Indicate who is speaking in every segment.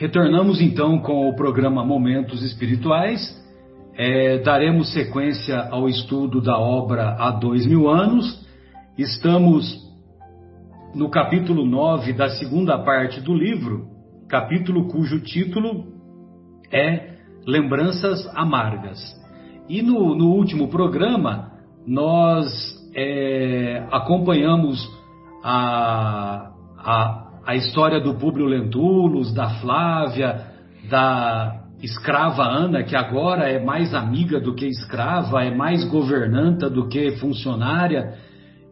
Speaker 1: Retornamos então com o programa Momentos Espirituais. É, daremos sequência ao estudo da obra Há Dois Mil Anos. Estamos no capítulo 9 da segunda parte do livro, capítulo cujo título é Lembranças Amargas. E no, no último programa, nós é, acompanhamos a, a a história do Públio Lentulus, da Flávia, da escrava Ana, que agora é mais amiga do que escrava, é mais governanta do que funcionária,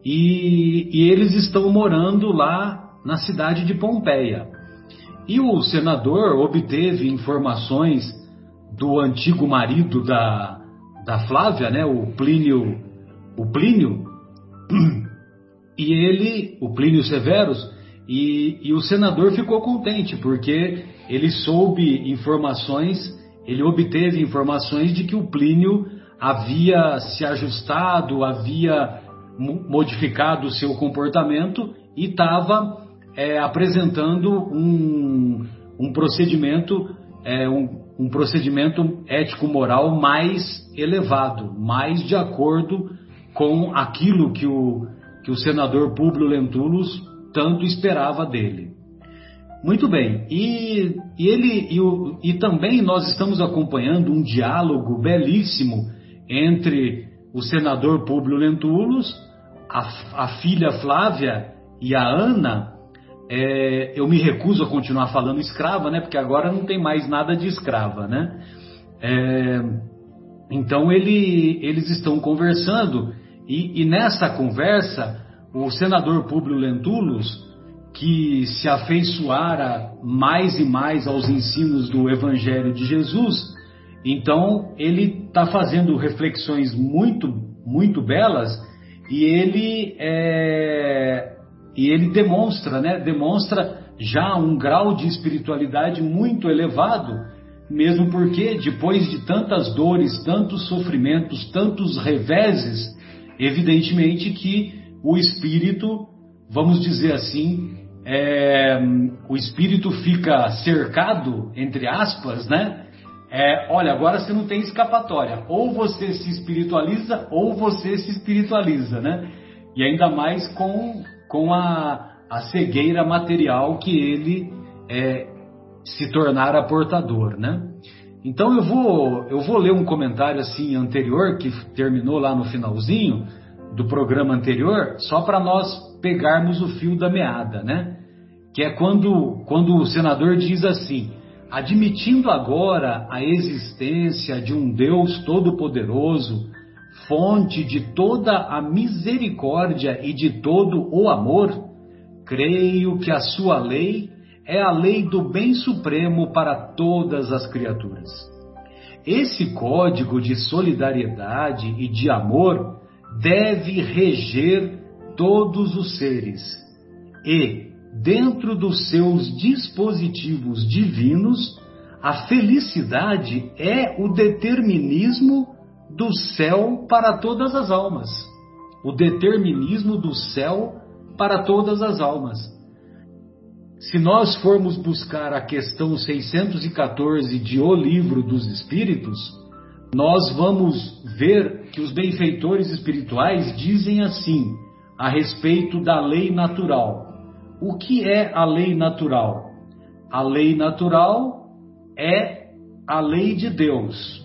Speaker 1: e, e eles estão morando lá na cidade de Pompeia. E o senador obteve informações do antigo marido da, da Flávia, né, o Plínio, o Plínio, e ele, o Plínio Severus, e, e o senador ficou contente, porque ele soube informações, ele obteve informações de que o Plínio havia se ajustado, havia modificado o seu comportamento e estava é, apresentando um, um procedimento, é, um, um procedimento ético-moral mais elevado, mais de acordo com aquilo que o, que o senador Públio Lentulus tanto esperava dele. Muito bem, e, e ele e, o, e também nós estamos acompanhando um diálogo belíssimo entre o senador Públio Lentulus, a, a filha Flávia e a Ana. É, eu me recuso a continuar falando escrava, né? Porque agora não tem mais nada de escrava, né? É, então ele, eles estão conversando e, e nessa conversa o senador Públio Lentulus, que se afeiçoara mais e mais aos ensinos do Evangelho de Jesus, então ele está fazendo reflexões muito, muito belas e ele é, e ele demonstra, né? Demonstra já um grau de espiritualidade muito elevado, mesmo porque depois de tantas dores, tantos sofrimentos, tantos reveses, evidentemente que o espírito, vamos dizer assim, é, o espírito fica cercado, entre aspas, né? É, olha, agora você não tem escapatória. Ou você se espiritualiza, ou você se espiritualiza, né? E ainda mais com, com a, a cegueira material que ele é, se tornara portador, né? Então eu vou, eu vou ler um comentário assim anterior que terminou lá no finalzinho do programa anterior, só para nós pegarmos o fio da meada, né? Que é quando, quando o senador diz assim: admitindo agora a existência de um Deus todo-poderoso, fonte de toda a misericórdia e de todo o amor, creio que a sua lei é a lei do bem supremo para todas as criaturas. Esse código de solidariedade e de amor deve reger todos os seres e, dentro dos seus dispositivos divinos, a felicidade é o determinismo do céu para todas as almas. O determinismo do céu para todas as almas. Se nós formos buscar a questão 614 de O Livro dos Espíritos, nós vamos ver que os benfeitores espirituais dizem assim a respeito da lei natural. O que é a lei natural? A lei natural é a lei de Deus.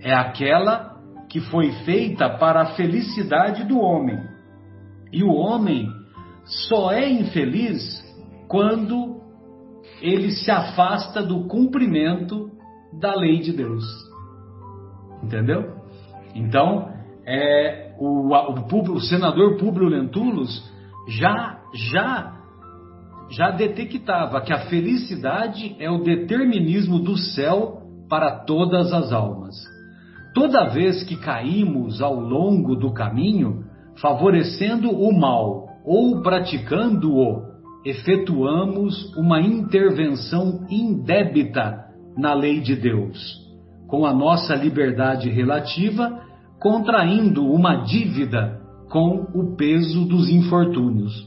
Speaker 1: É aquela que foi feita para a felicidade do homem. E o homem só é infeliz quando ele se afasta do cumprimento da lei de Deus. Entendeu? Então, é, o, o, o, senador Públio Lentulus já, já, já detectava que a felicidade é o determinismo do céu para todas as almas. Toda vez que caímos ao longo do caminho, favorecendo o mal ou praticando-o, efetuamos uma intervenção indébita na lei de Deus com a nossa liberdade relativa, contraindo uma dívida com o peso dos infortúnios.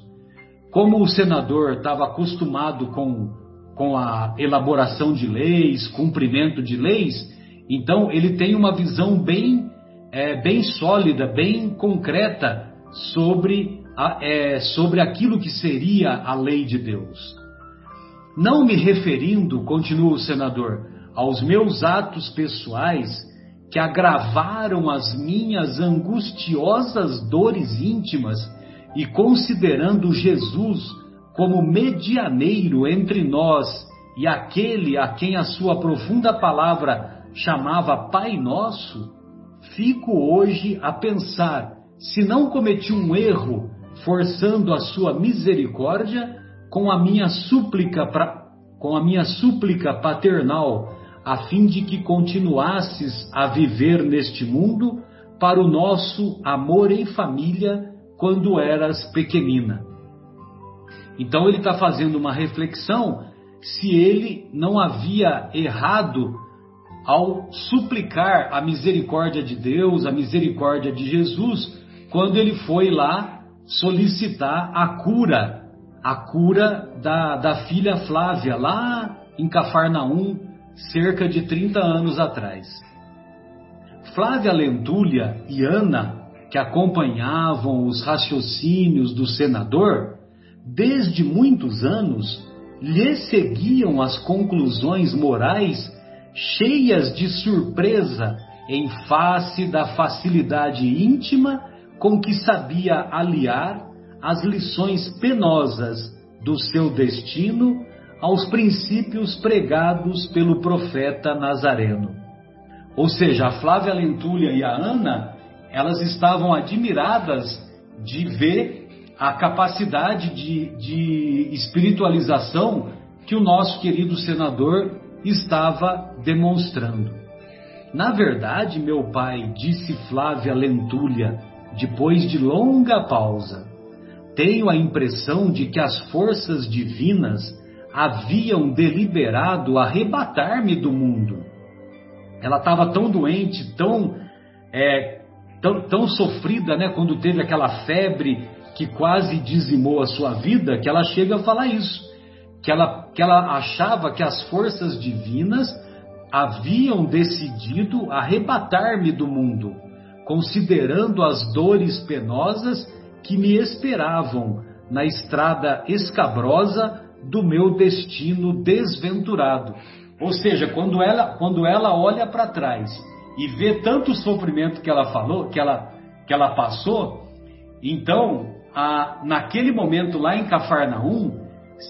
Speaker 1: Como o senador estava acostumado com, com a elaboração de leis, cumprimento de leis, então ele tem uma visão bem, é, bem sólida, bem concreta sobre, a, é, sobre aquilo que seria a lei de Deus. Não me referindo, continua o senador, aos meus atos pessoais que agravaram as minhas angustiosas dores íntimas e considerando Jesus como medianeiro entre nós e aquele a quem a sua profunda palavra chamava Pai Nosso, fico hoje a pensar se não cometi um erro forçando a sua misericórdia com a minha súplica pra, com a minha súplica paternal a fim de que continuasses a viver neste mundo para o nosso amor em família quando eras pequenina. Então ele está fazendo uma reflexão se ele não havia errado ao suplicar a misericórdia de Deus, a misericórdia de Jesus, quando ele foi lá solicitar a cura, a cura da, da filha Flávia, lá em Cafarnaum, cerca de 30 anos atrás. Flávia Lentulha e Ana, que acompanhavam os raciocínios do senador, desde muitos anos lhe seguiam as conclusões morais cheias de surpresa em face da facilidade íntima com que sabia aliar as lições penosas do seu destino aos princípios pregados pelo profeta Nazareno. Ou seja, a Flávia Lentulha e a Ana, elas estavam admiradas de ver a capacidade de, de espiritualização que o nosso querido senador estava demonstrando. Na verdade, meu pai, disse Flávia Lentulha, depois de longa pausa, tenho a impressão de que as forças divinas haviam deliberado arrebatar-me do mundo. Ela estava tão doente, tão, é, tão, tão sofrida, né, quando teve aquela febre que quase dizimou a sua vida, que ela chega a falar isso. Que ela, que ela achava que as forças divinas haviam decidido arrebatar-me do mundo, considerando as dores penosas que me esperavam na estrada escabrosa do meu destino desventurado. Ou seja, quando ela, quando ela olha para trás e vê tanto sofrimento que ela falou, que ela, que ela passou, então, a, naquele momento lá em Cafarnaum,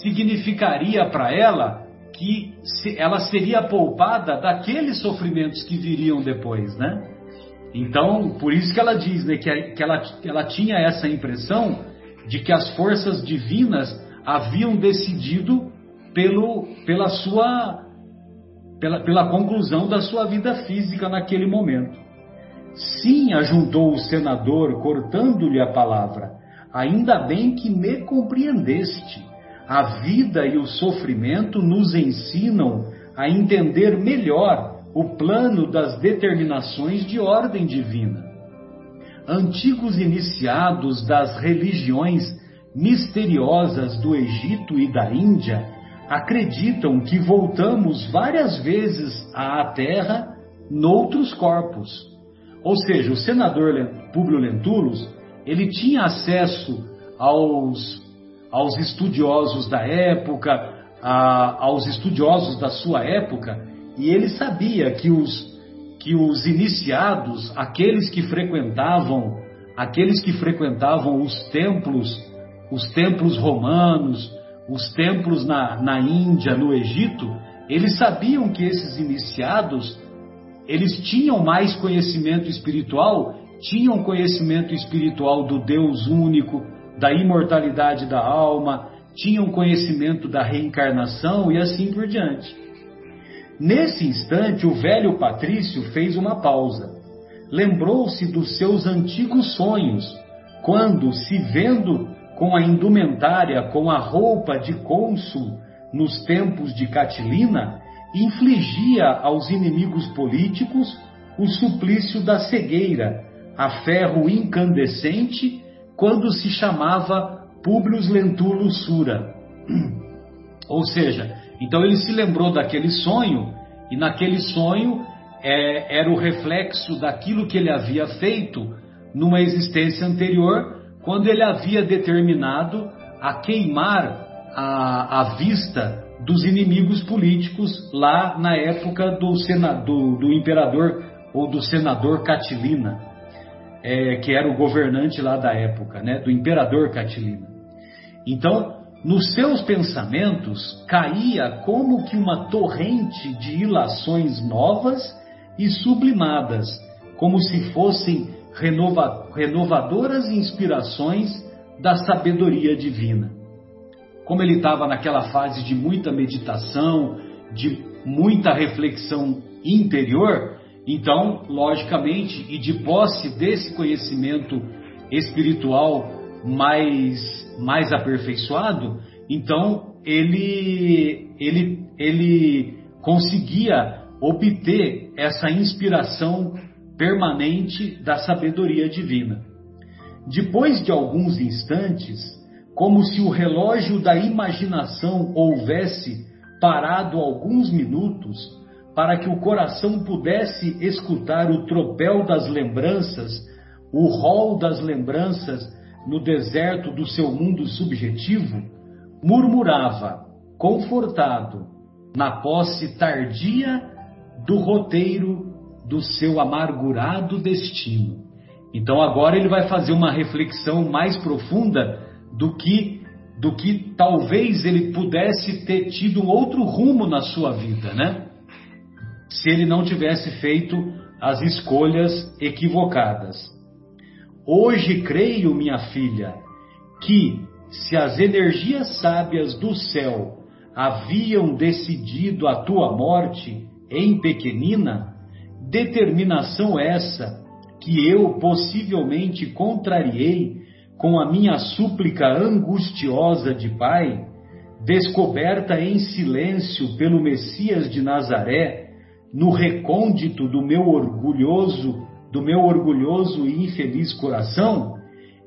Speaker 1: significaria para ela que se, ela seria poupada daqueles sofrimentos que viriam depois, né? Então, por isso que ela diz né, que, que ela, ela tinha essa impressão de que as forças divinas haviam decidido pelo, pela sua pela, pela conclusão da sua vida física naquele momento. Sim, ajuntou o senador, cortando-lhe a palavra, ainda bem que me compreendeste. A vida e o sofrimento nos ensinam a entender melhor o plano das determinações de ordem divina. Antigos iniciados das religiões misteriosas do Egito e da Índia acreditam que voltamos várias vezes à Terra noutros corpos. Ou seja, o senador Públio Lentulus, ele tinha acesso aos, aos estudiosos da época, a, aos estudiosos da sua época, e ele sabia que os, que os iniciados, aqueles que frequentavam, aqueles que frequentavam os templos os templos romanos, os templos na, na Índia, no Egito, eles sabiam que esses iniciados, eles tinham mais conhecimento espiritual, tinham conhecimento espiritual do Deus único, da imortalidade da alma, tinham conhecimento da reencarnação e assim por diante. Nesse instante, o velho Patrício fez uma pausa. Lembrou-se dos seus antigos sonhos, quando, se vendo com a indumentária, com a roupa de cônsul nos tempos de Catilina, infligia aos inimigos políticos o suplício da cegueira, a ferro incandescente, quando se chamava Publius Lentulus Sura. Ou seja, Então ele se lembrou daquele sonho, e naquele sonho é, era o reflexo daquilo que ele havia feito numa existência anterior, quando ele havia determinado a queimar a, a vista dos inimigos políticos lá na época do, senador, do imperador ou do senador Catilina, é, que era o governante lá da época, né, do imperador Catilina. Então, nos seus pensamentos caía como que uma torrente de ilações novas e sublimadas, como se fossem renova, renovadoras inspirações da sabedoria divina. Como ele estava naquela fase de muita meditação, de muita reflexão interior, então, logicamente, e de posse desse conhecimento espiritual mais, mais aperfeiçoado, então ele, ele, ele conseguia obter essa inspiração permanente da sabedoria divina. Depois de alguns instantes, como se o relógio da imaginação houvesse parado alguns minutos, para que o coração pudesse escutar o tropel das lembranças, o rol das lembranças no deserto do seu mundo subjetivo, murmurava, confortado, na posse tardia do roteiro do seu amargurado destino. Então agora ele vai fazer uma reflexão mais profunda do que do que talvez ele pudesse ter tido outro rumo na sua vida, né? Se ele não tivesse feito as escolhas equivocadas. Hoje creio, minha filha, que se as energias sábias do céu haviam decidido a tua morte em pequenina, determinação essa que eu possivelmente contrariei com a minha súplica angustiosa de Pai, descoberta em silêncio pelo Messias de Nazaré, no recôndito do meu orgulhoso, do meu orgulhoso e infeliz coração,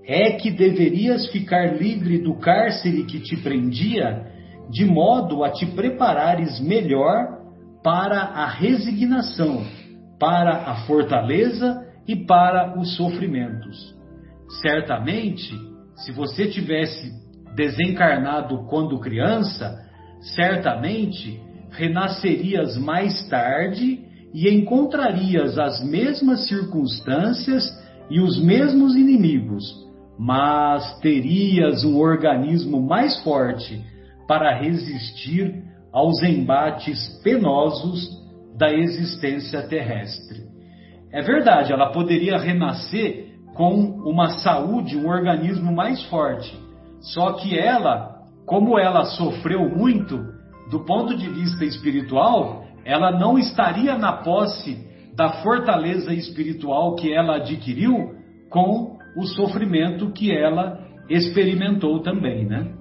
Speaker 1: é que deverias ficar livre do cárcere que te prendia, de modo a te preparares melhor para a resignação para a fortaleza e para os sofrimentos. Certamente, se você tivesse desencarnado quando criança, certamente renascerias mais tarde e encontrarias as mesmas circunstâncias e os mesmos inimigos, mas terias um organismo mais forte para resistir aos embates penosos da existência terrestre. É verdade, ela poderia renascer com uma saúde, um organismo mais forte. Só que ela, como ela sofreu muito, do ponto de vista espiritual, ela não estaria na posse da fortaleza espiritual que ela adquiriu com o sofrimento que ela experimentou também, né?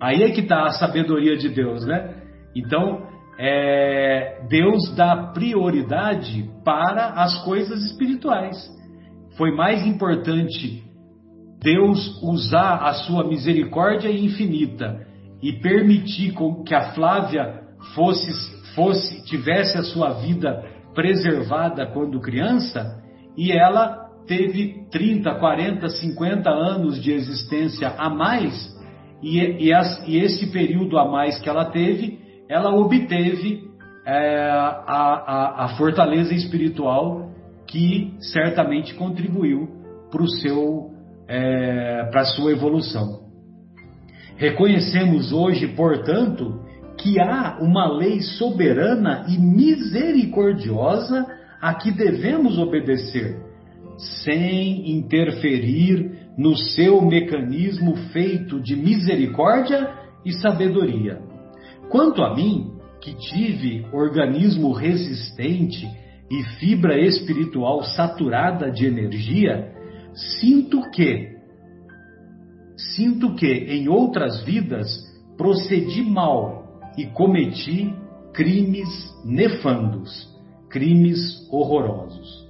Speaker 1: Aí é que está a sabedoria de Deus, né? Então, é, Deus dá prioridade para as coisas espirituais. Foi mais importante Deus usar a sua misericórdia infinita e permitir que a Flávia fosse, fosse tivesse a sua vida preservada quando criança e ela teve 30, 40, 50 anos de existência a mais e, e, as, e esse período a mais que ela teve ela obteve é, a, a, a, fortaleza espiritual que certamente contribuiu para seu é, para a sua evolução. Reconhecemos hoje, portanto, que há uma lei soberana e misericordiosa a que devemos obedecer, sem interferir no seu mecanismo feito de misericórdia e sabedoria. Quanto a mim, que tive organismo resistente e fibra espiritual saturada de energia, sinto que, sinto que em outras vidas procedi mal e cometi crimes nefandos, crimes horrorosos.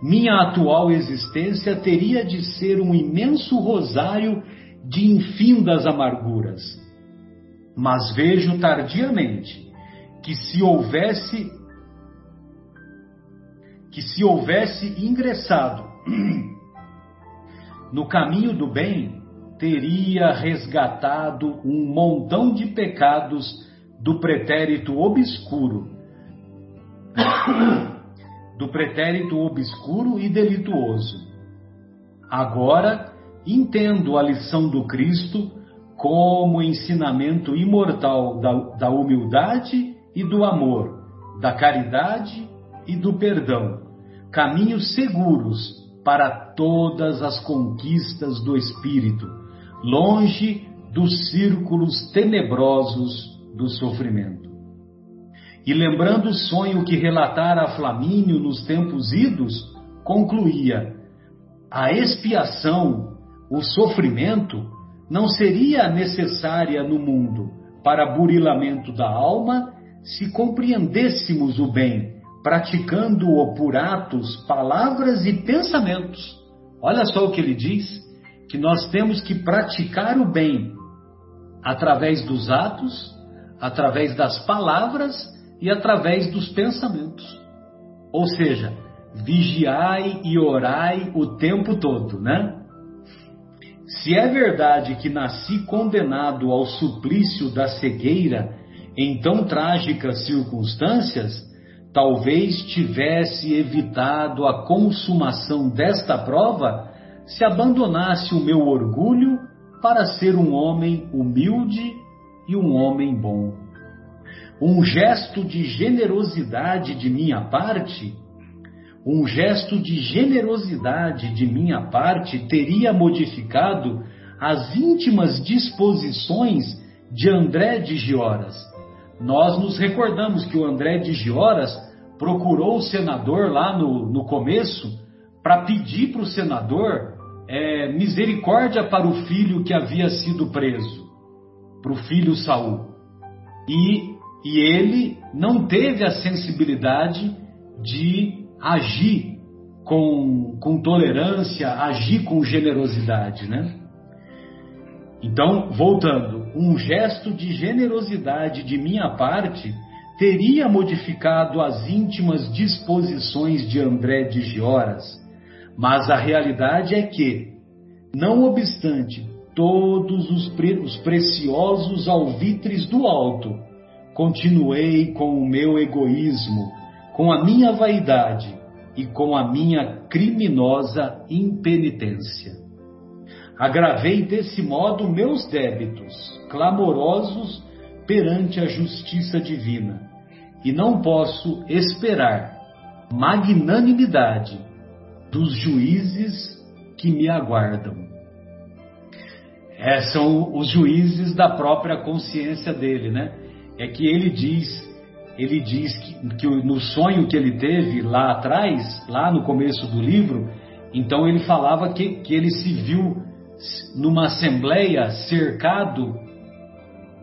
Speaker 1: Minha atual existência teria de ser um imenso rosário de infindas amarguras mas vejo tardiamente que se houvesse que se houvesse ingressado no caminho do bem, teria resgatado um montão de pecados do pretérito obscuro, do pretérito obscuro e delituoso. Agora entendo a lição do Cristo como ensinamento imortal da, da humildade e do amor, da caridade e do perdão, caminhos seguros para todas as conquistas do espírito, longe dos círculos tenebrosos do sofrimento. E lembrando o sonho que relatara Flamínio nos tempos idos, concluía: a expiação, o sofrimento, não seria necessária no mundo para burilamento da alma se compreendêssemos o bem, praticando-o por atos, palavras e pensamentos. Olha só o que ele diz: que nós temos que praticar o bem através dos atos, através das palavras e através dos pensamentos. Ou seja, vigiai e orai o tempo todo, né? Se é verdade que nasci condenado ao suplício da cegueira em tão trágicas circunstâncias, talvez tivesse evitado a consumação desta prova se abandonasse o meu orgulho para ser um homem humilde e um homem bom. Um gesto de generosidade de minha parte, um gesto de generosidade de minha parte teria modificado as íntimas disposições de André de Gioras. Nós nos recordamos que o André de Gioras procurou o senador lá no, no começo para pedir para o senador é, misericórdia para o filho que havia sido preso para o filho Saul. E, e ele não teve a sensibilidade de agir com, com tolerância, agir com generosidade, né? Então, voltando, um gesto de generosidade de minha parte teria modificado as íntimas disposições de André de Gioras, mas a realidade é que, não obstante todos os, pre os preciosos alvitres do alto. Continuei com o meu egoísmo, com a minha vaidade e com a minha criminosa impenitência. Agravei desse modo meus débitos, clamorosos perante a justiça divina, e não posso esperar magnanimidade dos juízes que me aguardam. É, são os juízes da própria consciência dele, né? É que ele diz, ele diz que, que no sonho que ele teve lá atrás, lá no começo do livro, então ele falava que, que ele se viu numa assembleia cercado,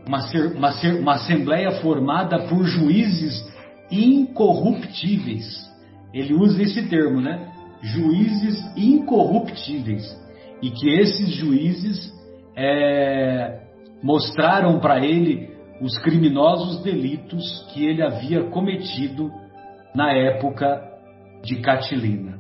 Speaker 1: uma, uma, uma assembleia formada por juízes incorruptíveis. Ele usa esse termo, né? Juízes incorruptíveis. E que esses juízes é, mostraram para ele os criminosos delitos que ele havia cometido na época de Catilina.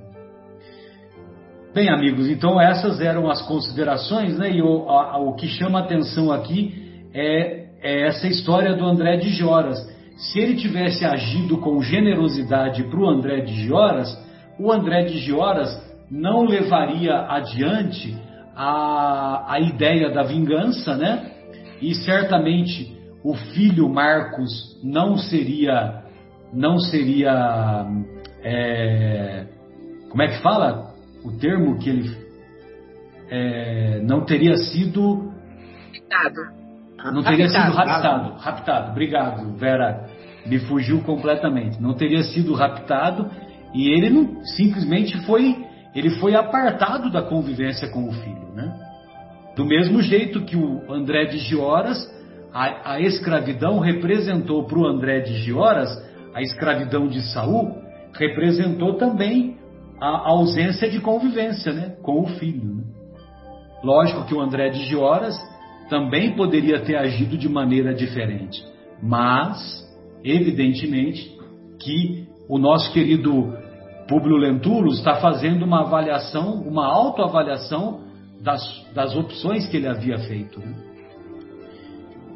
Speaker 1: Bem, amigos, então essas eram as considerações, né? E o, a, o que chama atenção aqui é, é, essa história do André de Joras. Se ele tivesse agido com generosidade para o André de Gioras, o André de Gioras não levaria adiante a, a ideia da vingança, né? E certamente o filho Marcos não seria, não seria, é, como é que fala o termo que ele é, não teria sido raptado. Não teria raptado. sido raptado, raptado. Obrigado, Vera. Me fugiu completamente. Não teria sido raptado e ele não, simplesmente foi ele foi apartado da convivência com o filho, né? Do mesmo jeito que o André de Gioras, a, a escravidão representou para o André de Gioras, a escravidão de Saul, representou também a ausência de convivência né, com o filho. Né? Lógico que o André de Gioras também poderia ter agido de maneira diferente. Mas, evidentemente, que o nosso querido Públio Lentulus está fazendo uma avaliação, uma autoavaliação das, das opções que ele havia feito. Né?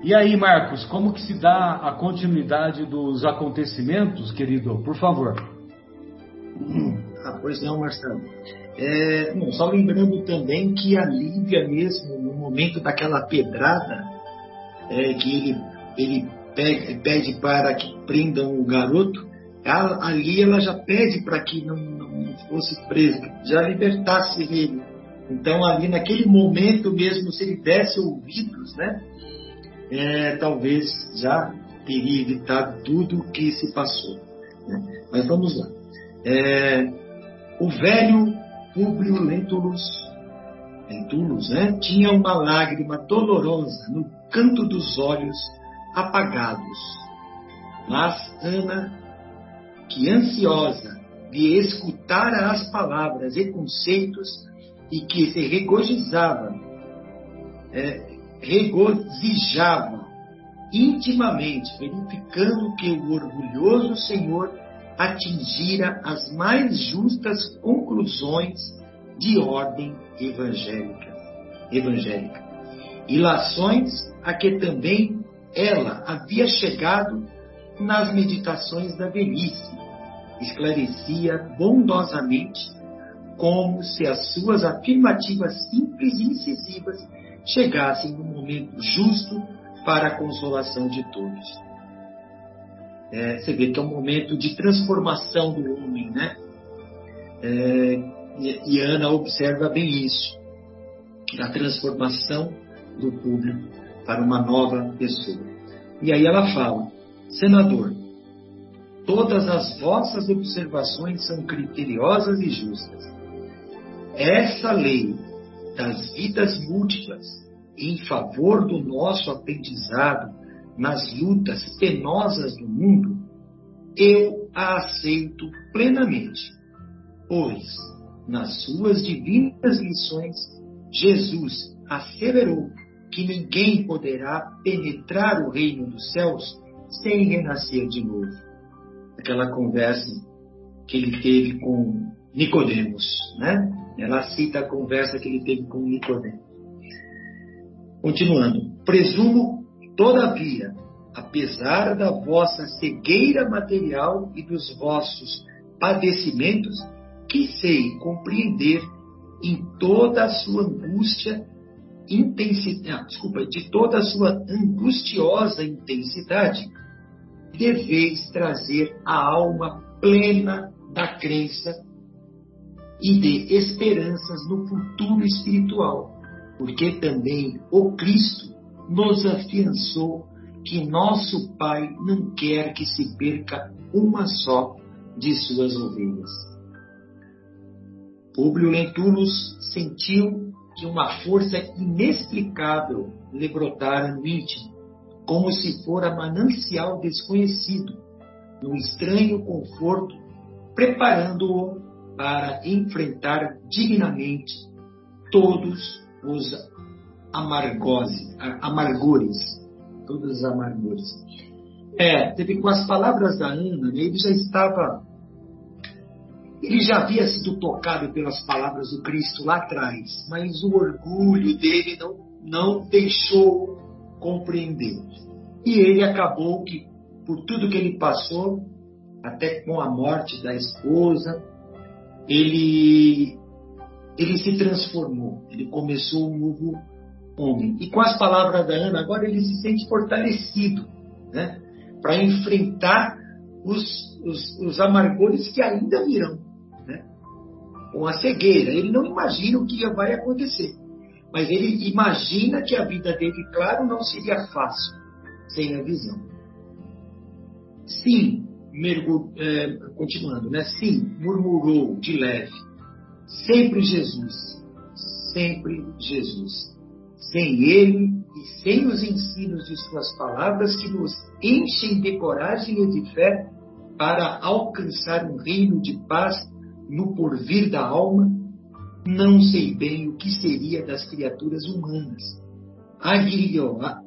Speaker 1: E aí, Marcos, como que se dá a continuidade dos acontecimentos, querido? Por favor.
Speaker 2: Ah, pois não, Marcelo. É, bom, só lembrando também que a Lívia mesmo, no momento daquela pedrada, é, que ele, ele pede, pede, para que prendam o garoto, ela, ali ela já pede para que não, não fosse preso, já libertasse ele. Então ali naquele momento mesmo, se ele desse ouvidos, né, é, talvez já teria evitado tudo o que se passou. Né? Mas vamos lá. É, o velho Públio Lentulus, Lentulus né, tinha uma lágrima dolorosa no canto dos olhos apagados. Mas Ana, que ansiosa de escutar as palavras e conceitos e que se regozijava, é, regozijava intimamente, verificando que o orgulhoso Senhor atingira as mais justas conclusões de ordem evangélica, evangélica. Ilações a que também ela havia chegado nas meditações da velhice, esclarecia bondosamente como se as suas afirmativas simples e incisivas chegassem no momento justo para a consolação de todos é, você vê que é um momento de transformação do homem, né? É, e, e Ana observa bem isso, a transformação do público para uma nova pessoa. E aí ela fala, senador, todas as vossas observações são criteriosas e justas. Essa lei das vidas múltiplas em favor do nosso aprendizado nas lutas penosas do mundo, eu a aceito plenamente, pois, nas suas divinas lições, Jesus asseverou que ninguém poderá penetrar o reino dos céus sem renascer de novo. Aquela conversa que ele teve com Nicodemos, né? Ela cita a conversa que ele teve com Nicodemos. Continuando, presumo Todavia, apesar da vossa cegueira material e dos vossos padecimentos, que sei compreender em toda a sua angústia, intensidade, ah, desculpa, de toda a sua angustiosa intensidade, deveis trazer a alma plena da crença e de esperanças no futuro espiritual, porque também o Cristo nos afiançou que nosso Pai não quer que se perca uma só de suas ovelhas. Públio Lentulus sentiu que uma força inexplicável lhe brotara no íntimo, como se fora manancial desconhecido, no estranho conforto, preparando-o para enfrentar dignamente todos os amargose, amargores, todas as amargores. É, teve com as palavras da Ana, né, ele já estava, ele já havia sido tocado pelas palavras do Cristo lá atrás, mas o orgulho dele não, não deixou compreender. E ele acabou que, por tudo que ele passou, até com a morte da esposa, ele, ele se transformou, ele começou um novo homem. E com as palavras da Ana, agora ele se sente fortalecido né, para enfrentar os, os, os, amargores que ainda virão. Né, com a cegueira. Ele não imagina o que vai acontecer. Mas ele imagina que a vida dele, claro, não seria fácil sem a visão. Sim, mergulho, é, continuando, né? Sim, murmurou de leve. Sempre Jesus. Sempre Jesus sem ele e sem os ensinos de suas palavras que nos enchem de coragem e de fé para alcançar um reino de paz no porvir da alma, não sei bem o que seria das criaturas humanas.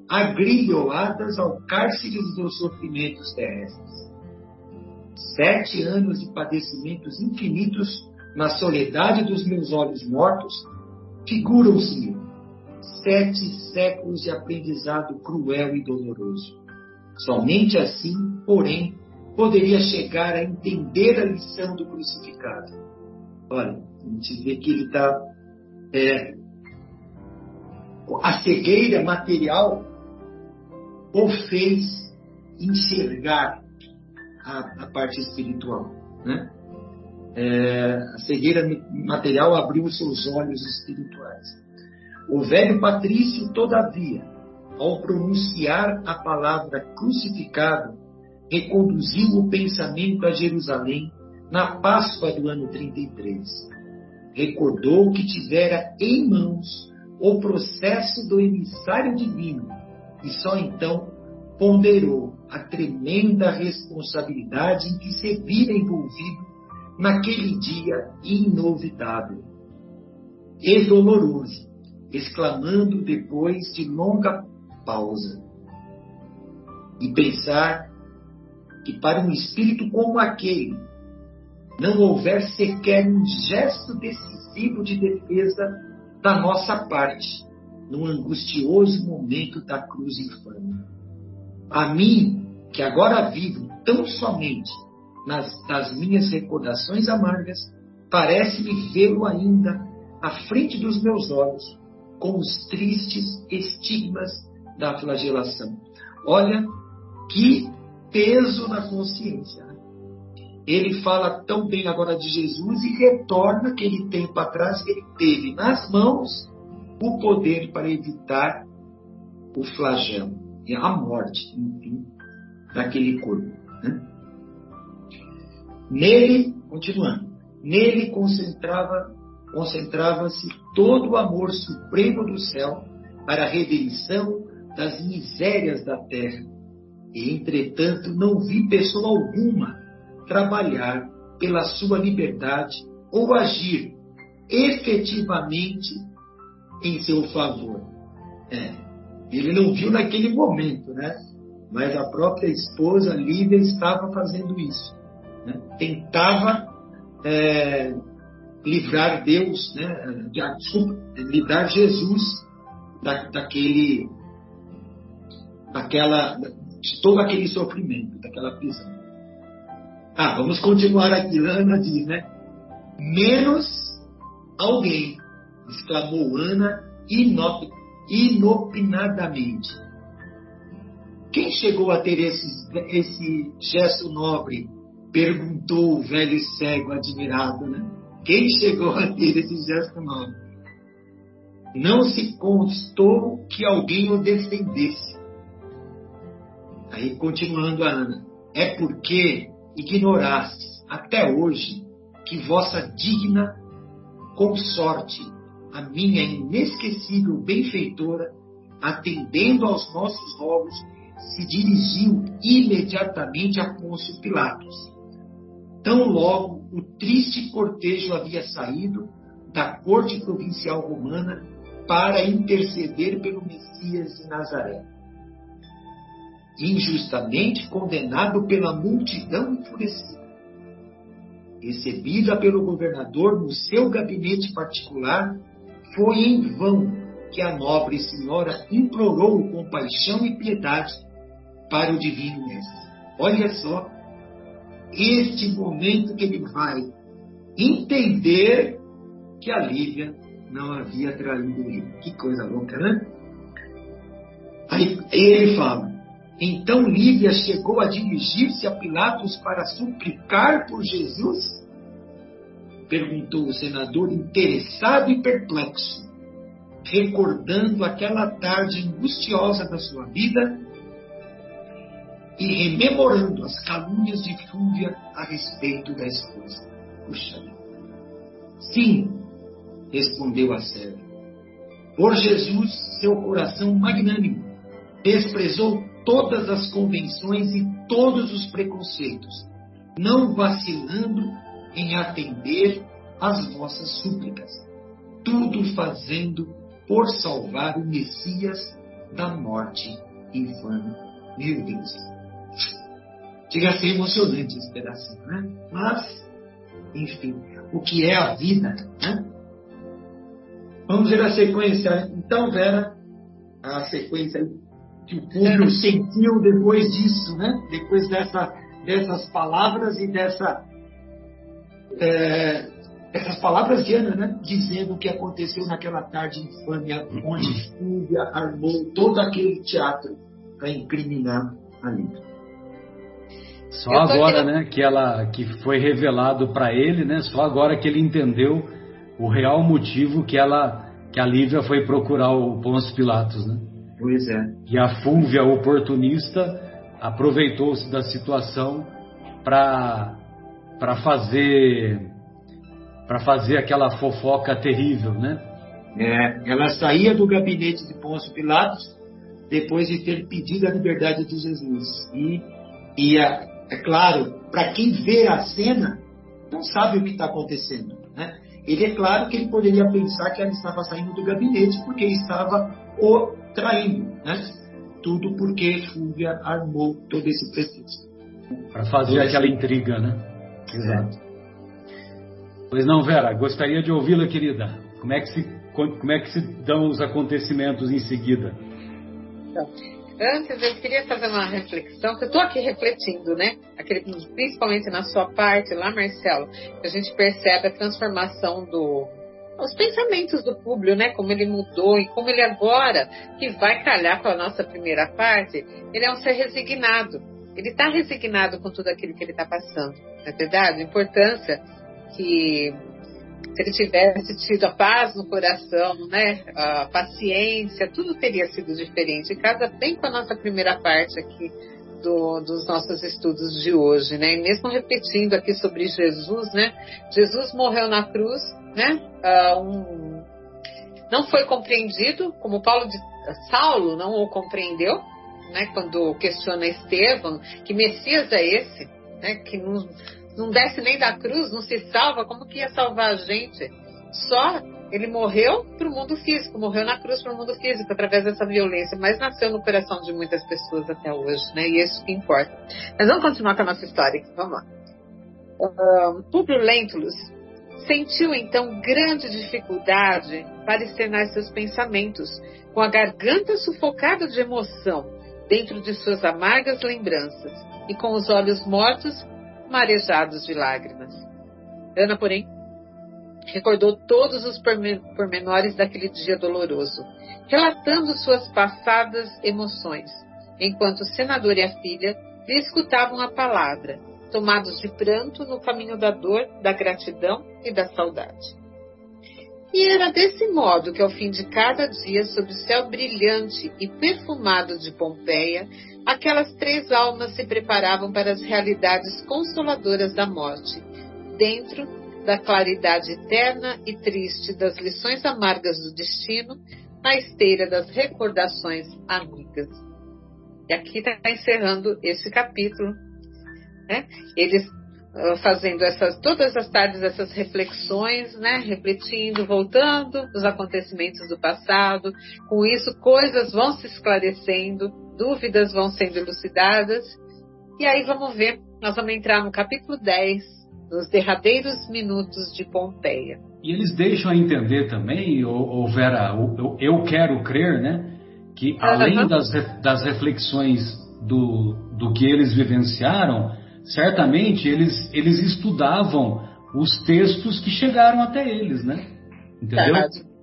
Speaker 2: agrilhoadas ao cárcere dos sofrimentos terrestres. Sete anos de padecimentos infinitos na soledade dos meus olhos mortos figuram-se-me sete séculos de aprendizado cruel e doloroso. Somente assim, porém, poderia chegar a entender a lição do crucificado. Olha, a gente vê que ele está. É, a cegueira material o fez enxergar a, a parte espiritual. Né? É, a cegueira material abriu seus olhos espirituais. O velho patrício, todavia, ao pronunciar a palavra crucificado, reconduziu o pensamento a Jerusalém na Páscoa do ano 33. Recordou que tivera em mãos o processo do emissário divino e só então ponderou a tremenda responsabilidade em que se vira envolvido naquele dia inovitável e doloroso, exclamando depois de longa pausa e pensar que para um espírito como aquele não houver sequer um gesto decisivo de defesa da nossa parte no angustioso momento da cruz infame. A mim, que agora vivo tão somente nas, das minhas recordações amargas, parece-me vê-lo ainda à frente dos meus olhos, com os tristes estigmas da flagelação. Olha que peso na consciência. Né? Ele fala tão bem agora de Jesus e retorna aquele tempo atrás que ele teve nas mãos o poder para evitar o flagelo e a morte, enfim, daquele corpo. Né? Nele, continuando, nele concentrava concentrava-se todo o amor supremo do céu para a redenção das misérias da terra. E, entretanto, não vi pessoa alguma trabalhar pela sua liberdade ou agir efetivamente em seu favor. É, ele não viu naquele momento, né? Mas a própria esposa Lívia estava fazendo isso. Né? Tentava é, livrar Deus, né? Desculpa, livrar Jesus da, daquele, daquela, de todo aquele sofrimento, daquela prisão. Ah, vamos continuar aqui. Ana diz, né? Menos alguém exclamou Ana inop, inopinadamente. Quem chegou a ter esse, esse gesto nobre? Perguntou o velho cego admirado, né? Quem chegou a ter esse gesto nobre? Não se constou que alguém o defendesse. Aí, continuando a Ana, é porque ignorastes até hoje que vossa digna consorte a minha inesquecível benfeitora, atendendo aos nossos rogos, se dirigiu imediatamente a Pôncio Pilatos. Tão logo o triste cortejo havia saído da corte provincial romana para interceder pelo Messias de Nazaré. Injustamente condenado pela multidão enfurecida, recebida pelo governador no seu gabinete particular, foi em vão que a nobre senhora implorou compaixão e piedade para o divino mestre. Olha só, este momento que ele vai entender que a Lívia não havia traído ele. Que coisa louca, né? Aí ele fala: então Lívia chegou a dirigir-se a Pilatos para suplicar por Jesus? perguntou o senador, interessado e perplexo, recordando aquela tarde angustiosa da sua vida e rememorando as calúnias de Fúvia a respeito da esposa. Puxa Sim, respondeu a serva. Por Jesus, seu coração magnânimo desprezou todas as convenções e todos os preconceitos, não vacilando em atender às nossas súplicas, tudo fazendo por salvar o Messias da morte infame. Meu Deus. Chega a ser emocionante esse pedacinho, né? Mas, enfim, o que é a vida, né? Vamos ver a sequência. Então, Vera, a sequência que o público sentiu depois disso, né? Depois dessa, dessas palavras e dessa é, essas palavras de Ana, né? Dizendo o que aconteceu naquela tarde infame, onde Fúvia armou todo aquele teatro para incriminar a Lívia.
Speaker 1: Só agora, né, que ela que foi revelado para ele, né? Só agora que ele entendeu o real motivo que ela que a Lívia foi procurar o Pôncio Pilatos, né?
Speaker 2: Pois é.
Speaker 1: E a Fúvia oportunista aproveitou-se da situação para para fazer para fazer aquela fofoca terrível, né?
Speaker 2: É, ela saía do gabinete de Pôncio Pilatos depois de ter pedido a liberdade de Jesus. E, e é, é claro, para quem vê a cena, não sabe o que está acontecendo. Né? Ele é claro que ele poderia pensar que ela estava saindo do gabinete porque estava o traindo. Né? Tudo porque Fúvia armou todo esse pretexto.
Speaker 1: Para fazer aquela intriga, né?
Speaker 2: Exato.
Speaker 1: Pois não, Vera, gostaria de ouvi-la, querida. Como é, que se, como é que se dão os acontecimentos em seguida?
Speaker 3: Então, antes eu queria fazer uma reflexão, que eu estou aqui refletindo, né? Aquele, principalmente na sua parte lá, Marcelo, a gente percebe a transformação do, os pensamentos do público, né? Como ele mudou e como ele agora, que vai calhar com a nossa primeira parte, ele é um ser resignado. Ele está resignado com tudo aquilo que ele está passando, não é verdade? A importância que se ele tivesse tido a paz no coração, né, a paciência, tudo teria sido diferente. Casa bem com a nossa primeira parte aqui do, dos nossos estudos de hoje, né? E mesmo repetindo aqui sobre Jesus, né? Jesus morreu na cruz, né? Uh, um, não foi compreendido, como Paulo de Saulo não o compreendeu, né? Quando questiona Estevão, que Messias é esse, né? Que não não desce nem da cruz, não se salva, como que ia salvar a gente? Só ele morreu para o mundo físico, morreu na cruz para o mundo físico através dessa violência, mas nasceu no coração de muitas pessoas até hoje, né? E é isso que importa. Mas vamos continuar com a nossa história. Vamos lá. Uh, Publio Lentulus sentiu então grande dificuldade para externar seus pensamentos, com a garganta sufocada de emoção dentro de suas amargas lembranças e com os olhos mortos marejados de lágrimas. Ana, porém, recordou todos os pormenores daquele dia doloroso, relatando suas passadas emoções, enquanto o senador e a filha lhe escutavam a palavra, tomados de pranto no caminho da dor, da gratidão e da saudade. E era desse modo que, ao fim de cada dia, sob o céu brilhante e perfumado de Pompeia, aquelas três almas se preparavam para as realidades consoladoras da morte, dentro da claridade eterna e triste das lições amargas do destino, na esteira das recordações amigas. E aqui está encerrando esse capítulo. Né? Eles uh, fazendo essas todas as tardes essas reflexões, né? refletindo, voltando os acontecimentos do passado. Com isso, coisas vão se esclarecendo, dúvidas vão sendo elucidadas. E aí vamos ver, nós vamos entrar no capítulo 10, nos derradeiros minutos de Pompeia.
Speaker 1: E eles deixam a entender também, ou, Vera, eu, eu, quero crer, né, que além uhum. das, das reflexões do, do que eles vivenciaram, certamente eles, eles estudavam os textos que chegaram até eles, né? Entendeu?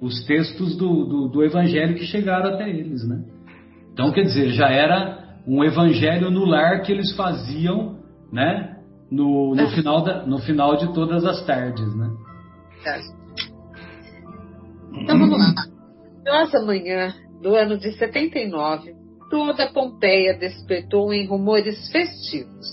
Speaker 1: Os textos do, do, do Evangelho que chegaram até eles, né? Então, quer dizer, já era um evangelho no lar que eles faziam, né? No, no, é. final, da, no final de todas as tardes, né?
Speaker 3: É. Então vamos lá. Nossa manhã do ano de 79, toda Pompeia despertou em rumores festivos.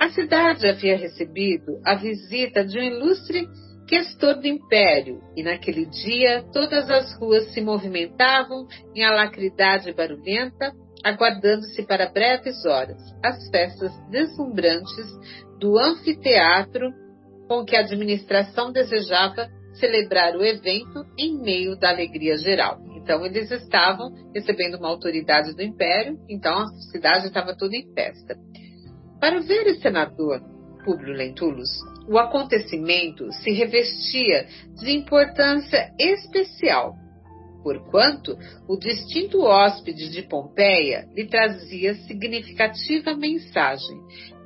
Speaker 3: A cidade havia recebido a visita de um ilustre questor do império, e naquele dia todas as ruas se movimentavam em alacridade barulhenta, aguardando-se para breves horas as festas deslumbrantes do anfiteatro com que a administração desejava celebrar o evento em meio da alegria geral. Então eles estavam recebendo uma autoridade do império, então a cidade estava toda em festa. Para o velho senador Públio Lentulus, o acontecimento se revestia de importância especial, porquanto o distinto hóspede de Pompeia lhe trazia significativa mensagem,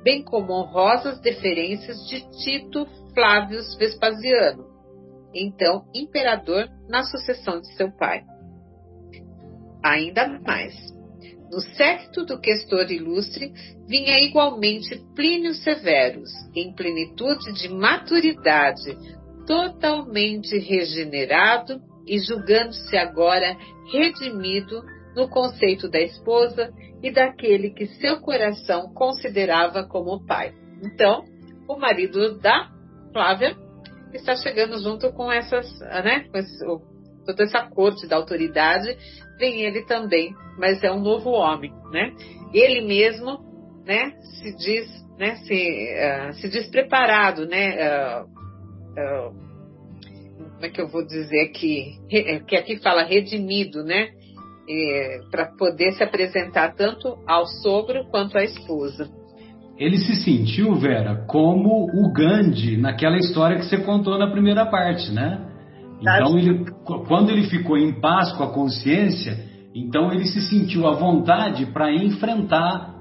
Speaker 3: bem como honrosas deferências de Tito Flávio Vespasiano, então imperador na sucessão de seu pai. Ainda mais, no séquito do questor ilustre vinha igualmente Plínio Severus, em plenitude de maturidade, totalmente regenerado e julgando-se agora redimido no conceito da esposa e daquele que seu coração considerava como pai. Então, o marido da Flávia está chegando junto com essas, né, com toda essa corte da autoridade, vem ele também, mas é um novo homem, né? Ele mesmo, né, se diz, né, se, uh, se diz preparado, né, uh, uh, como é que eu vou dizer aqui, que aqui fala redimido, né, para poder se apresentar tanto ao sogro quanto à esposa.
Speaker 1: Ele se sentiu, Vera, como o Gandhi naquela história que você contou na primeira parte, né? Então, ele, quando ele ficou em paz com a consciência, então ele se sentiu à vontade para enfrentar,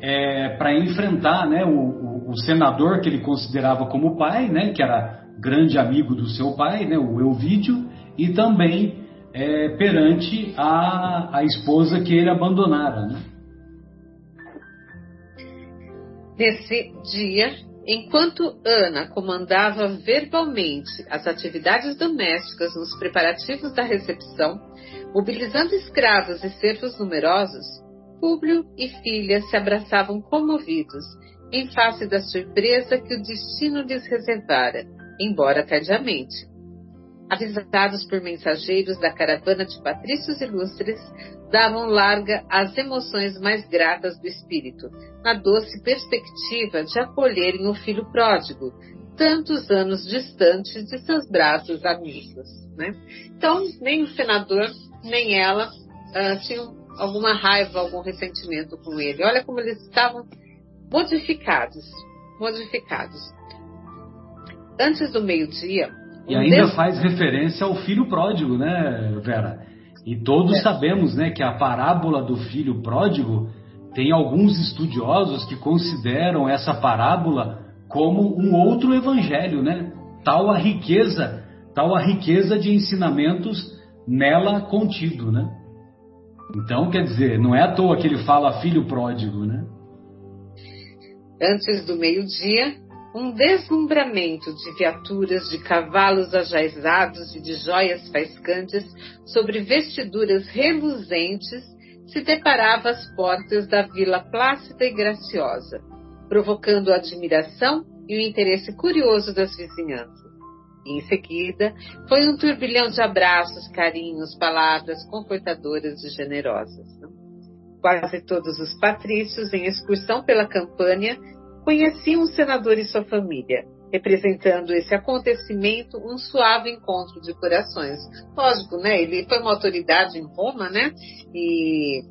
Speaker 1: é, para enfrentar, né, o, o, o, senador que ele considerava como pai, né, que era grande amigo do seu pai, né, o Elvídio, e também é, perante a, a esposa que ele abandonara, né?
Speaker 3: Nesse dia, Enquanto Ana comandava verbalmente as atividades domésticas nos preparativos da recepção, mobilizando escravos e servos numerosos, Públio e filha se abraçavam comovidos, em face da surpresa que o destino lhes reservara, embora tardiamente. Avisados por mensageiros da caravana de patrícios ilustres, davam larga às emoções mais gratas do espírito, na doce perspectiva de acolherem o filho pródigo, tantos anos distante de seus braços amigos. Né? Então, nem o senador, nem ela uh, tinham alguma raiva, algum ressentimento com ele. Olha como eles estavam modificados, modificados. Antes do meio-dia.
Speaker 1: E ainda faz referência ao filho pródigo, né, Vera? E todos é. sabemos né, que a parábola do filho pródigo tem alguns estudiosos que consideram essa parábola como um outro evangelho, né? Tal a riqueza, tal a riqueza de ensinamentos nela contido, né? Então, quer dizer, não é à toa que ele fala filho pródigo, né?
Speaker 3: Antes do meio-dia, um deslumbramento de viaturas, de cavalos ajaizados e de joias faiscantes sobre vestiduras reluzentes se deparava às portas da vila plácida e graciosa, provocando a admiração e o interesse curioso das vizinhanças. em seguida, foi um turbilhão de abraços, carinhos, palavras confortadoras e generosas. Quase todos os patrícios, em excursão pela campanha, conheciam o senador e sua família, representando esse acontecimento um suave encontro de corações. Lógico, né? Ele foi uma autoridade em Roma, né? E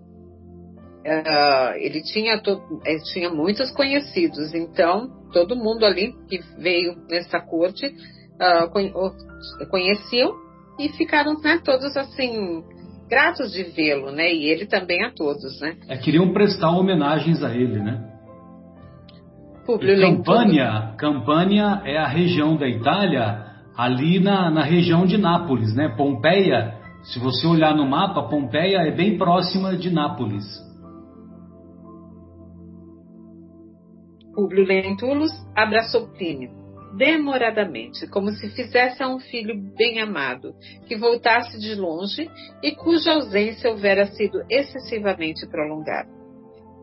Speaker 3: uh, ele tinha, ele tinha muitos conhecidos, então todo mundo ali que veio nessa corte uh, conheciam e ficaram né, todos assim gratos de vê-lo, né? E ele também a todos, né?
Speaker 1: É, queriam prestar homenagens a ele, né? Campania, Campania é a região da Itália ali na, na região de Nápoles, né? Pompeia, se você olhar no mapa, Pompeia é bem próxima de Nápoles.
Speaker 3: Públio Lentulus abraçou Plínio, demoradamente, como se fizesse a um filho bem amado, que voltasse de longe e cuja ausência houvera sido excessivamente prolongada.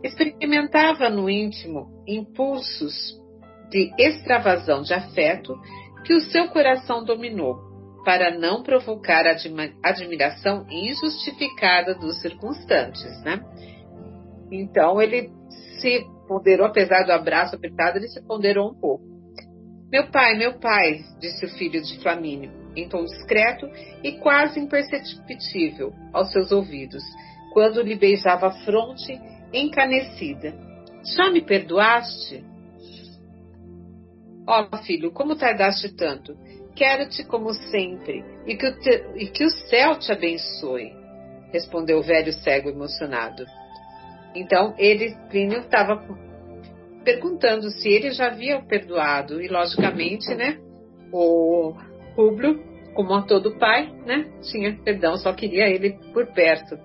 Speaker 3: Experimentava no íntimo impulsos de extravasão de afeto que o seu coração dominou, para não provocar a admiração injustificada dos circunstantes, né? Então ele se ponderou, apesar do abraço apertado, ele se ponderou um pouco. Meu pai, meu pai, disse o filho de Flamínio, em tom discreto e quase imperceptível aos seus ouvidos, quando lhe beijava a fronte encanecida. Já me perdoaste? Ó oh, filho, como tardaste tanto? Quero-te como sempre e que, te, e que o céu te abençoe, respondeu o velho cego emocionado. Então ele, Plínio, estava perguntando se ele já havia perdoado e, logicamente, né, o Públio, como a todo pai, né, tinha perdão, só queria ele por perto.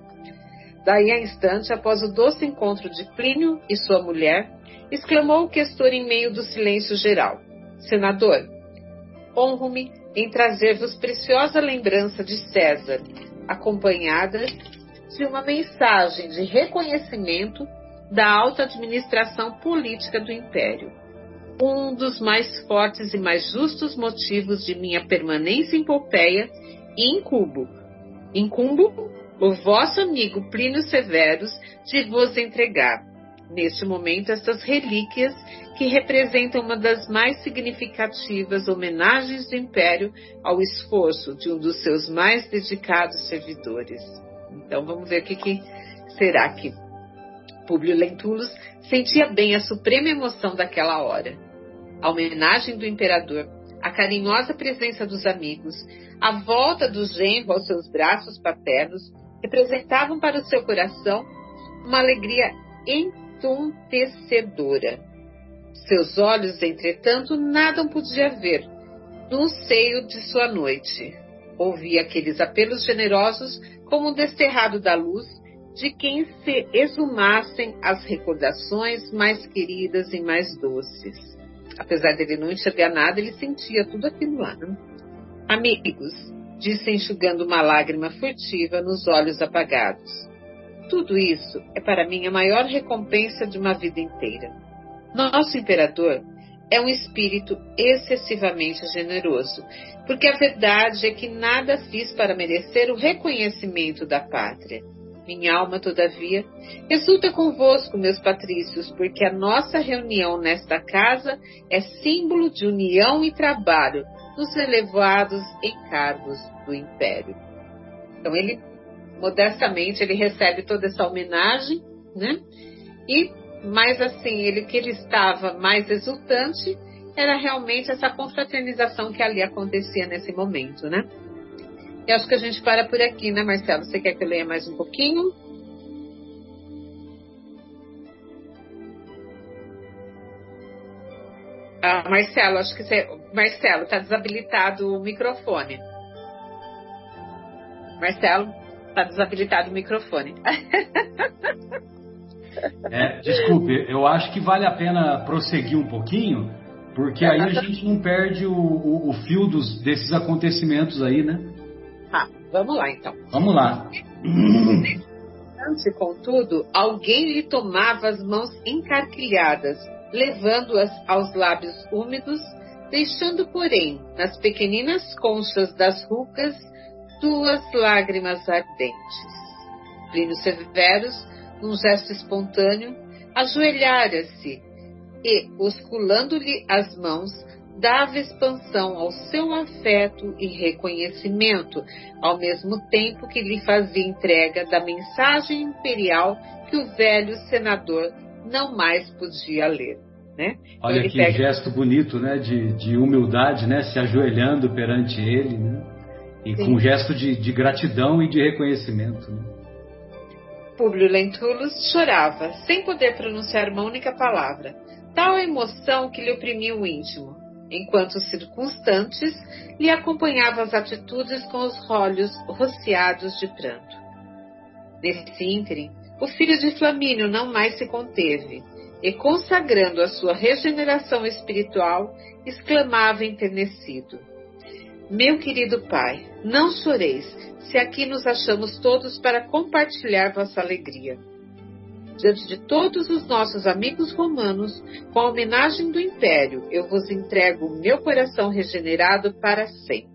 Speaker 3: Daí a instante, após o doce encontro de Plínio e sua mulher, exclamou o questor em meio do silêncio geral: Senador, honro-me em trazer-vos preciosa lembrança de César, acompanhada de uma mensagem de reconhecimento da alta administração política do Império. Um dos mais fortes e mais justos motivos de minha permanência em Pompeia e incumbo, incumbo o vosso amigo Plínio Severus de vos entregar, neste momento, estas relíquias que representam uma das mais significativas homenagens do Império ao esforço de um dos seus mais dedicados servidores. Então vamos ver o que, que será que Públio Lentulus sentia bem a suprema emoção daquela hora. A homenagem do imperador, a carinhosa presença dos amigos, a volta do genro aos seus braços paternos representavam para o seu coração uma alegria entontecedora. Seus olhos, entretanto, nada podia ver no seio de sua noite. Ouvia aqueles apelos generosos como um desterrado da luz de quem se exumassem as recordações mais queridas e mais doces. Apesar dele não enxergar nada, ele sentia tudo aquilo lá. Amigos, disse enxugando uma lágrima furtiva nos olhos apagados. Tudo isso é para mim a maior recompensa de uma vida inteira. Nosso imperador é um espírito excessivamente generoso, porque a verdade é que nada fiz para merecer o reconhecimento da pátria. Minha alma, todavia, exulta convosco, meus patrícios, porque a nossa reunião nesta casa é símbolo de união e trabalho nos elevados encargos do império. Então ele, modestamente, ele recebe toda essa homenagem, né? E mais assim, ele que ele estava mais exultante era realmente essa confraternização que ali acontecia nesse momento, né? E acho que a gente para por aqui, né, Marcelo? Você quer que eu leia mais um pouquinho? Ah, Marcelo, acho que você. Marcelo, está desabilitado o microfone. Marcelo, está desabilitado o microfone.
Speaker 1: É, desculpe, eu acho que vale a pena prosseguir um pouquinho, porque aí a gente não perde o, o, o fio dos, desses acontecimentos aí, né?
Speaker 3: Tá, vamos lá então.
Speaker 1: Vamos lá.
Speaker 3: Antes, contudo, alguém lhe tomava as mãos encarquilhadas, levando-as aos lábios úmidos, deixando, porém, nas pequeninas conchas das rucas, duas lágrimas ardentes. Plínio Severus num gesto espontâneo, ajoelhara-se e, osculando-lhe as mãos, dava expansão ao seu afeto e reconhecimento, ao mesmo tempo que lhe fazia entrega da mensagem imperial que o velho senador não mais podia ler. Né?
Speaker 1: Então Olha que pega... gesto bonito, né, de, de, humildade, né, se ajoelhando perante ele, né, e Sim. com um gesto de, de, gratidão e de reconhecimento. Né?
Speaker 3: Públio Lentulus chorava, sem poder pronunciar uma única palavra, tal emoção que lhe oprimia o íntimo, enquanto os circunstantes lhe acompanhavam as atitudes com os olhos rociados de pranto. Nesse ínterim, o filho de Flamínio não mais se conteve, e consagrando a sua regeneração espiritual, exclamava enternecido: Meu querido pai, não choreis, se aqui nos achamos todos para compartilhar vossa alegria. Diante de todos os nossos amigos romanos, com a homenagem do Império, eu vos entrego o meu coração regenerado para sempre.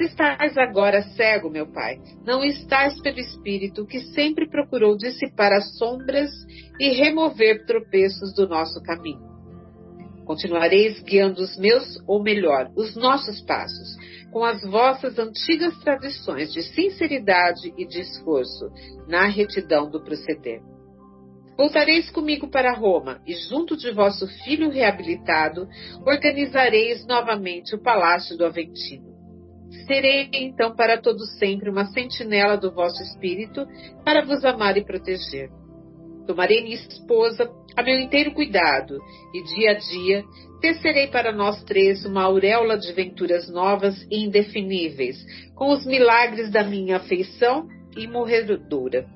Speaker 3: Se estás agora cego, meu Pai, não estás pelo Espírito que sempre procurou dissipar as sombras e remover tropeços do nosso caminho. Continuareis guiando os meus, ou melhor, os nossos passos, com as vossas antigas tradições de sinceridade e de esforço na retidão do proceder. Voltareis comigo para Roma e, junto de vosso filho reabilitado, organizareis novamente o palácio do Aventino. Serei então para todo sempre uma sentinela do vosso espírito para vos amar e proteger. Tomarei minha esposa a meu inteiro cuidado e dia a dia tecerei para nós três uma auréola de venturas novas e indefiníveis, com os milagres da minha afeição e morredora.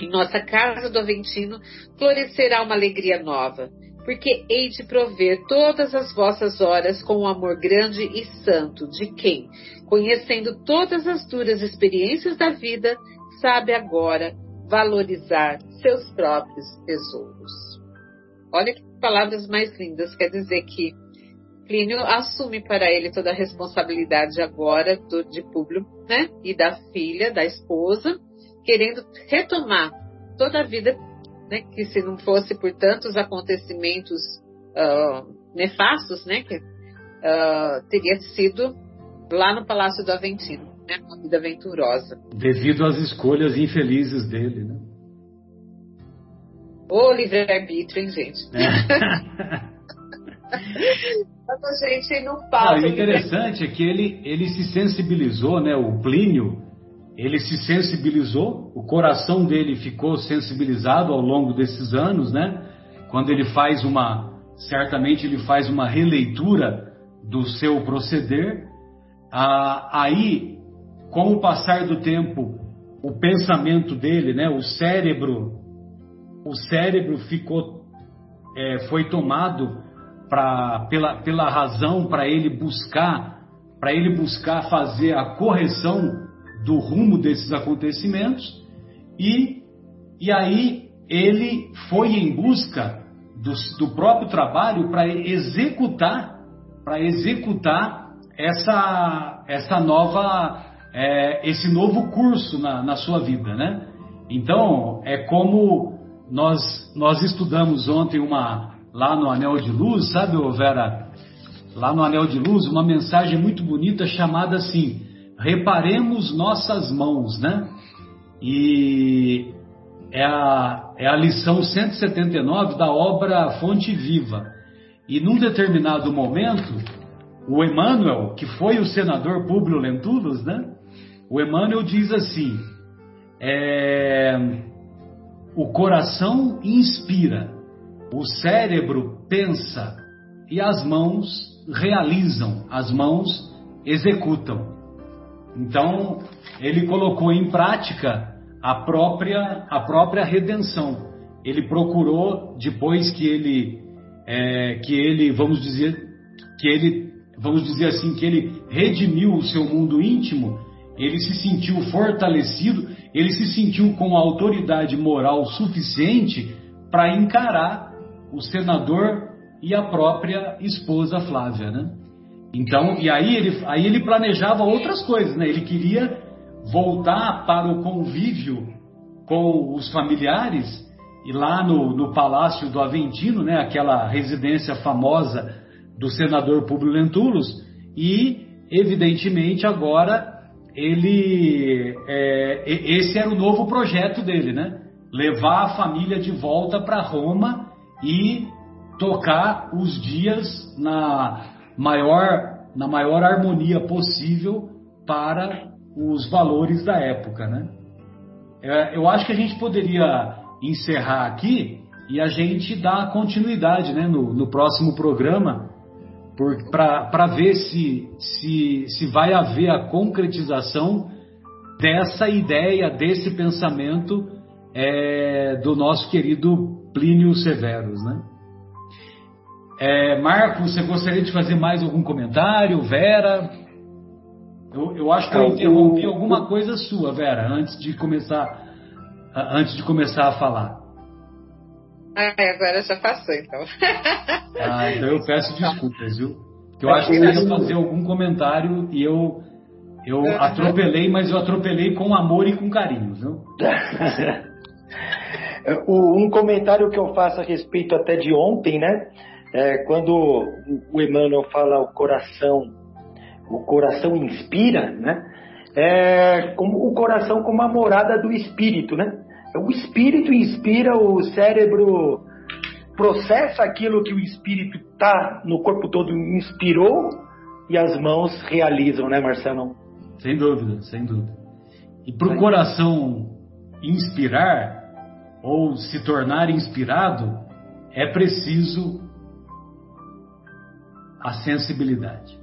Speaker 3: Em nossa casa do Aventino florescerá uma alegria nova, porque hei de prover todas as vossas horas com um amor grande e santo de quem, conhecendo todas as duras experiências da vida, sabe agora valorizar seus próprios tesouros. Olha que palavras mais lindas, quer dizer que Plínio assume para ele toda a responsabilidade agora do, de Públio, né? E da filha, da esposa, querendo retomar toda a vida, né, que se não fosse por tantos acontecimentos uh, nefastos, né, que uh, teria sido lá no Palácio do Aventino, né, uma vida aventurosa.
Speaker 1: Devido às escolhas infelizes dele, né?
Speaker 3: O livre-arbítrio, hein, gente? É. a gente não fala.
Speaker 1: o interessante é que ele, ele se sensibilizou, né? O Plínio, ele se sensibilizou, o coração dele ficou sensibilizado ao longo desses anos, né? Quando ele faz uma, certamente ele faz uma releitura do seu proceder. Ah, aí, com o passar do tempo, o pensamento dele, né? O cérebro, o cérebro ficou, é, foi tomado pra, pela, pela razão para ele buscar, para ele buscar fazer a correção do rumo desses acontecimentos e, e aí ele foi em busca do, do próprio trabalho para executar para executar essa essa nova é, esse novo curso na, na sua vida, né? Então é como nós nós estudamos ontem uma lá no Anel de Luz, sabe, Vera? Lá no Anel de Luz, uma mensagem muito bonita chamada assim: reparemos nossas mãos, né? E é a, é a lição 179 da obra Fonte Viva. E num determinado momento, o Emmanuel, que foi o senador Públio Lentulus, né? O Emmanuel diz assim: é, o coração inspira, o cérebro pensa e as mãos realizam, as mãos executam. Então, ele colocou em prática a própria, a própria redenção. Ele procurou, depois que ele, é, que ele, vamos dizer, que ele, vamos dizer assim, que ele redimiu o seu mundo íntimo, ele se sentiu fortalecido, ele se sentiu com autoridade moral suficiente para encarar o senador e a própria esposa Flávia, né? Então, e aí ele, aí ele planejava outras coisas, né? Ele queria voltar para o convívio com os familiares e lá no, no Palácio do Aventino, né? Aquela residência famosa do senador Publio Lentulus e, evidentemente, agora ele, é, esse era o novo projeto dele, né? Levar a família de volta para Roma e tocar os dias na maior, na maior harmonia possível para os valores da época, né? É, eu acho que a gente poderia encerrar aqui e a gente dar continuidade né, no, no próximo programa para ver se, se, se vai haver a concretização dessa ideia, desse pensamento é, do nosso querido Plínio Severus, né? É, Marco, você gostaria de fazer mais algum comentário? Vera? Eu, eu acho que eu interrompi alguma coisa sua, Vera, antes de começar, antes de começar a falar.
Speaker 3: Ah, agora já passou, então.
Speaker 1: Ah, então eu peço desculpas, viu? Eu acho que você ia fazer algum comentário e eu, eu atropelei, mas eu atropelei com amor e com carinho, viu?
Speaker 2: um comentário que eu faço a respeito até de ontem, né? É, quando o Emmanuel fala o coração o coração inspira, né? É como o coração como a morada do espírito, né? O espírito inspira, o cérebro processa aquilo que o espírito tá no corpo todo inspirou e as mãos realizam, né, Marcelo?
Speaker 1: Sem dúvida, sem dúvida. E para o coração inspirar ou se tornar inspirado, é preciso a sensibilidade.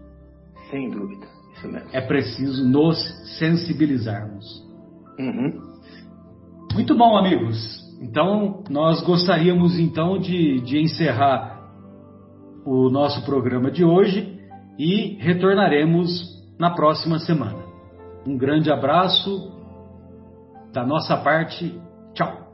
Speaker 2: Sem dúvida, isso mesmo.
Speaker 1: É preciso nos sensibilizarmos.
Speaker 2: Uhum.
Speaker 1: Muito bom, amigos. Então, nós gostaríamos então de, de encerrar o nosso programa de hoje e retornaremos na próxima semana. Um grande abraço da nossa parte. Tchau.